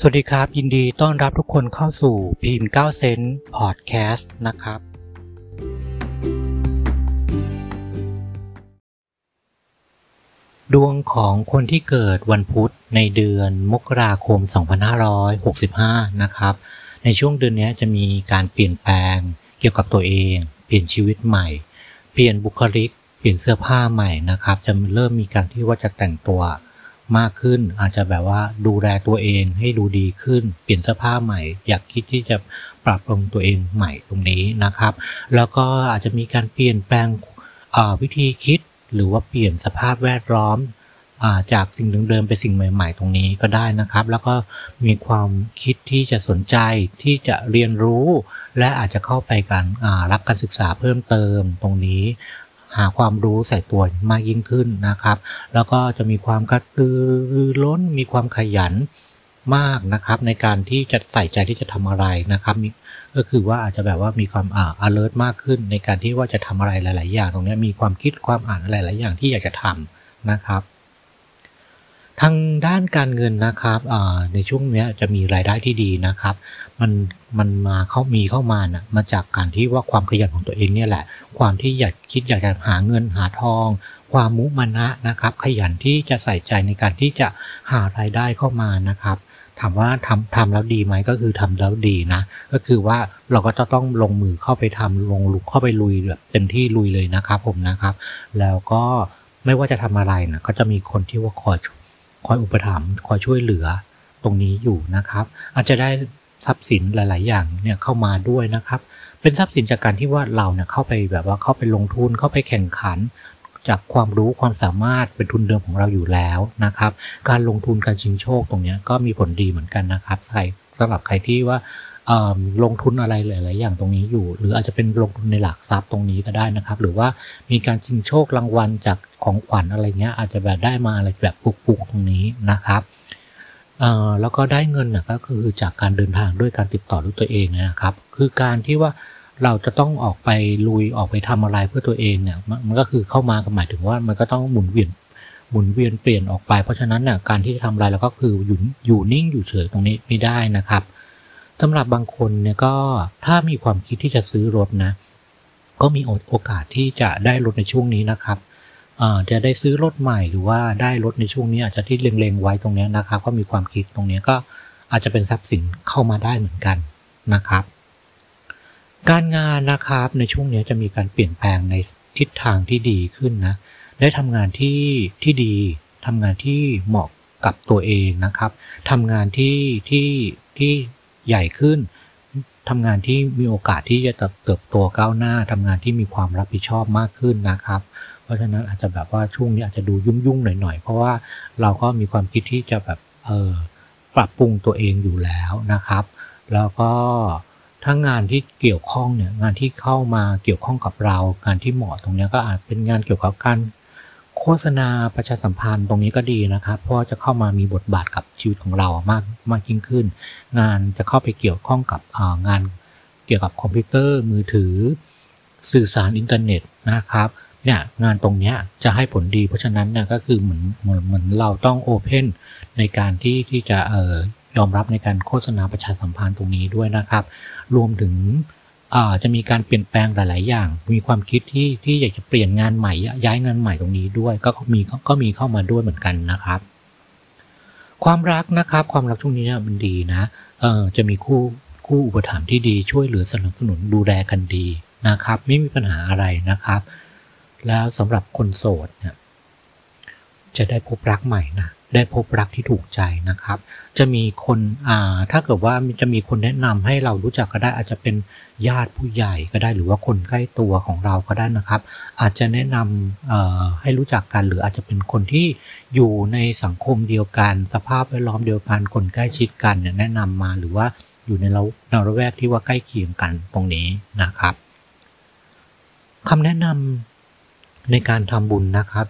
สวัสดีครับ ยินดีต้อนรับทุกคนเข้าสู่พีม9เซนต์พอดแคสต์นะครับ ดวงของคนที่เกิดวันพุธในเดือนมกราคม 2565 นะครับ ในช่วงเดือนนี้จะมีการเปลี่ยนแปลงเกี่ยวกับตัวเอง เปลี่ยนชีวิตใหม่ เปลี่ยนบุคลิก เปลี่ยนเสื้อผ้าใหม่นะครับ จะเริ่มมีการที่ว่าจะแต่งตัว มากขึ้น อาจจะแบบว่าดูแลตัวเองให้ดูดีขึ้น เปลี่ยนเสื้อผ้าใหม่ อยากคิดที่จะปรับปรุงตัวเองใหม่ตรงนี้นะครับ แล้วก็อาจจะมีการเปลี่ยนแปลงวิธีคิดหรือว่าเปลี่ยนสภาพแวดล้อมจากสิ่งเดิมๆไปสิ่งใหม่ๆ ตรงนี้ก็ได้นะครับ แล้วก็มีความคิดที่จะสนใจที่จะเรียนรู้ และอาจจะเข้าไปการรับการศึกษาเพิ่มเติมตรงนี้ หาความรู้ใส่ตัวมากยิ่งขึ้นนะครับ แล้วก็จะมีความกระตือร้นมีความขยันมากนะครับในการที่จะใส่ใจที่จะทำอะไรนะครับก็คือว่าอาจจะแบบว่ามีความอ่า alert มากขึ้น ในการที่ว่าจะทำอะไรหลาย ๆ อย่าง ตรงนี้มีความคิดความอ่านหลาย ๆ อย่างที่อยากจะทำนะครับ ทางด้านการเงินนะครับในช่วงนี้จะมีรายได้ที่ดีนะครับ มันมันมาเข้ามีเข้ามานะ่ะมาจากการที่ว่าความขยันของตัวเองเนี่ยแหละ ความที่อยากคิดอยากจะหาเงินหาทอง ความมุมานะนะครับ ขยันที่จะใส่ใจในการที่จะหารายได้เข้ามานะครับถามว่าทำทำแล้วดีไหมก็คือทำแล้วดีนะ ก็คือว่าเราก็จะต้องลงมือเข้าไปทำลงลุกเข้าไปลุยแบบเต็มที่ลุยเลยนะครับผมนะครับ แล้วก็ไม่ว่าจะทำอะไรนะก็จะมีคนที่ว่าคอย คอยอุปถัมภ์คอยช่วยเหลือตรงนี้อยู่นะครับ อาจจะได้ทรัพย์สินหลาย ๆ อย่างเนี่ยเข้ามาด้วยนะครับ เป็นทรัพย์สินจากการที่ว่าเราเนี่ยเข้าไปแบบว่าเข้าไปลงทุนเข้าไปแข่งขัน จากความรู้ความสามารถเป็นทุนเดิมของเราอยู่แล้วนะครับ การลงทุนการชิงโชคตรงนี้ก็มีผลดีเหมือนกันนะครับใครสำหรับใครที่ว่า ลงทุนอะไรหลาย ๆ อย่างตรงนี้อยู่ หรืออาจจะเป็นลงทุนในหลักทรัพย์ตรงนี้ก็ได้นะครับ หรือว่ามีการชิงโชครางวัลจากของขวัญอะไรเงี้ยอาจจะแบบได้มาอะไรแบบฟุกๆตรงนี้นะครับแล้วก็ได้เงินนะก็คือจากการเดินทางด้วยการติดต่อด้วยตัวเองนะครับ คือการที่ว่าเราจะต้องออกไปลุยออกไปทำอะไรเพื่อตัวเองเนี่ยมันก็คือเข้ามาก็หมายถึงว่ามันก็ต้องหมุนเวียนหมุนเวียนเปลี่ยนออกไป เพราะฉะนั้นเนี่ยการที่จะทำอะไรเราก็คืออยู่อยู่นิ่งอยู่เฉยตรงนี้ไม่ได้นะครับ สำหรับบางคนเนี่ยก็ถ้ามีความคิดที่จะซื้อรถนะ ก็มีโอกาสที่จะได้รถในช่วงนี้นะครับจะได้ซื้อรถใหม่หรือว่าได้รถในช่วงนี้อาจจะที่เล็งๆไว้ตรงนี้นะครับก็มีความคิดตรงนี้ก็อาจจะเป็นทรัพย์สินเข้ามาได้เหมือนกันนะครับ การงานนะครับในช่วงนี้จะมีการเปลี่ยนแปลงในทิศทางที่ดีขึ้นนะ ได้ทำงานที่ที่ดีทำงานที่เหมาะกับตัวเองนะครับทำงานที่ที่ที่ ใหญ่ขึ้น ทำงานที่มีโอกาสที่จะเติบโตก้าวหน้าทำงานที่มีความรับผิดชอบมากขึ้นนะครับ เพราะฉะนั้นอาจจะแบบว่าช่วงนี้อาจจะดูยุ่งๆหน่อยๆ เพราะว่าเราก็มีความคิดที่จะแบบเออปรับปรุงตัวเองอยู่แล้วนะครับ แล้วก็ถ้างานที่เกี่ยวข้องเนี่ยงานที่เข้ามาเกี่ยวข้องกับเรา งานที่เหมาะตรงนี้ก็อาจเป็นงานเกี่ยวกับการ โฆษณาประชาสัมพันธ์ตรงนี้ก็ดีนะครับ เพราะจะเข้ามามีบทบาทกับชีวิตของเรามากมากยิ่งขึ้น งานจะเข้าไปเกี่ยวข้องกับงานเกี่ยวกับคอมพิวเตอร์มือถือ สื่อสารอินเทอร์เน็ตนะครับเนี่ยงานตรงนี้จะให้ผลดีเพราะฉะนั้นเนี่ยก็คือเหมือนเหมือนเหมือนเราต้อง open ในการที่ที่จะเอ่อยอมรับในการโฆษณาประชาสัมพันธ์ตรงนี้ด้วยนะครับ รวมถึง จะมีการเปลี่ยนแปลงหลาย ๆ อย่าง มีความคิดที่ที่อยากจะเปลี่ยนงานใหม่ย้ายงานใหม่ตรงนี้ด้วย ก็มีก็มีเข้ามาด้วยเหมือนกันนะครับ ความรักนะครับ ความรักช่วงนี้เนี่ยมันดีนะเออจะมีคู่คู่อุปถัมภ์ที่ดีช่วยเหลือสนับสนุนดูแลกันดีนะครับ ไม่มีปัญหาอะไรนะครับ แล้วสำหรับคนโสดเนี่ยจะได้พบรักใหม่นะ ได้พบรักที่ถูกใจนะครับ จะมีคนอ่าถ้าเกิดว่าจะมีคนแนะนำให้เรารู้จักก็ได้อาจจะเป็นญาติผู้ใหญ่ก็ได้หรือว่าคนใกล้ตัวของเราก็ได้นะครับ อาจจะแนะนำให้รู้จักกัน หรืออาจจะเป็นคนที่อยู่ในสังคมเดียวกัน สภาพแวดล้อมเดียวกันคนใกล้ชิดกันเนี่ยแนะนำมาหรือว่าอยู่ในเราในระแวกที่ว่าใกล้เคียงกันตรงนี้นะครับคำแนะนำในการทำบุญนะครับ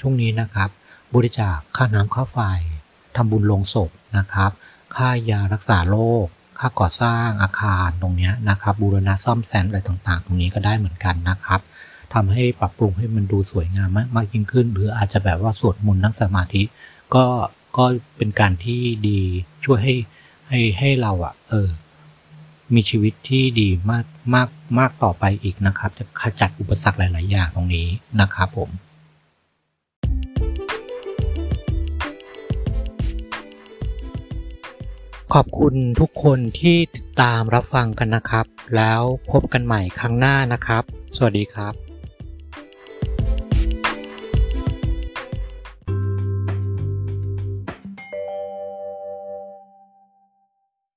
ช่วงนี้นะครับ บริจาคค่าน้ำค่าไฟทำบุญลงศพนะครับ ค่ายารักษาโรคค่าก่อสร้างอาคารตรงนี้นะครับบูรณะซ่อมแซมอะไรต่างๆ ตรงนี้ก็ได้เหมือนกันนะครับทำให้ปรับปรุงให้มันดูสวยงามมากยิ่งขึ้น หรืออาจจะแบบว่าสวดมนต์นั่งสมาธิ ก็ก็เป็นการที่ดีช่วยให้ให้ให้เราอะเออมีชีวิตที่ดีมากมากมากต่อไปอีกนะครับ จะขจัดอุปสรรคหลาย ๆ อย่างตรงนี้นะครับผม ขอบคุณทุกคนที่ติดตามรับฟังกันนะครับ แล้วพบกันใหม่ครั้งหน้านะครับ สวัสดีครับ